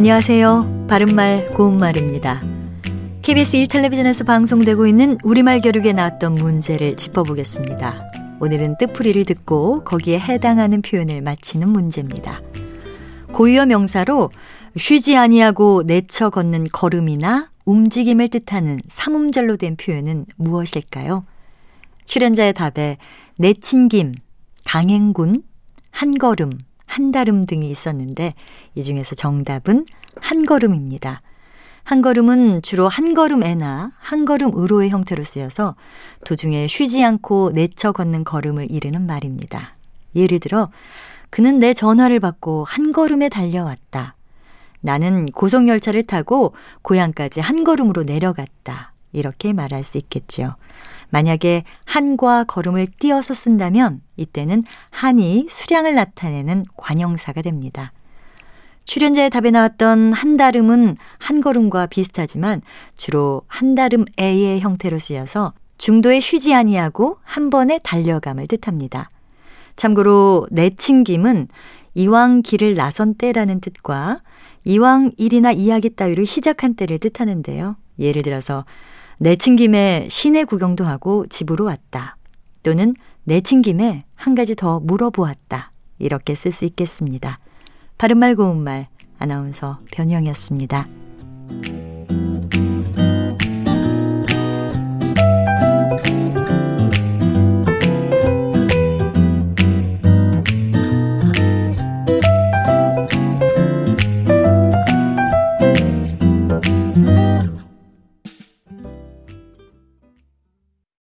안녕하세요. 바른말 고운말입니다. KBS 1텔레비전에서 방송되고 있는 우리말 교육에 나왔던 문제를 짚어보겠습니다. 오늘은 뜻풀이를 듣고 거기에 해당하는 표현을 맞히는 문제입니다. 고유어 명사로 쉬지 아니하고 내쳐 걷는 걸음이나 움직임을 뜻하는 삼음절로 된 표현은 무엇일까요? 출연자의 답에 내친김, 강행군, 한걸음, 한다름 등이 있었는데 이 중에서 정답은 한 걸음입니다. 한 걸음은 주로 한 걸음에나 한 걸음으로의 형태로 쓰여서 도중에 쉬지 않고 내쳐 걷는 걸음을 이르는 말입니다. 예를 들어 그는 내 전화를 받고 한 걸음에 달려왔다. 나는 고속열차를 타고 고향까지 한 걸음으로 내려갔다. 이렇게 말할 수 있겠죠. 만약에 한과 걸음을 띄어서 쓴다면 이때는 한이 수량을 나타내는 관형사가 됩니다. 출연자의 답에 나왔던 한다름은 한걸음과 비슷하지만 주로 한다름에의 형태로 쓰여서 중도에 쉬지 아니하고 한 번에 달려감을 뜻합니다. 참고로 내친김은 이왕 길을 나선 때라는 뜻과 이왕 일이나 이야기 따위를 시작한 때를 뜻하는데요. 예를 들어서 내친 김에 시내 구경도 하고 집으로 왔다. 또는 내친 김에 한 가지 더 물어보았다. 이렇게 쓸 수 있겠습니다. 바른말 고운말 아나운서 변희영이었습니다.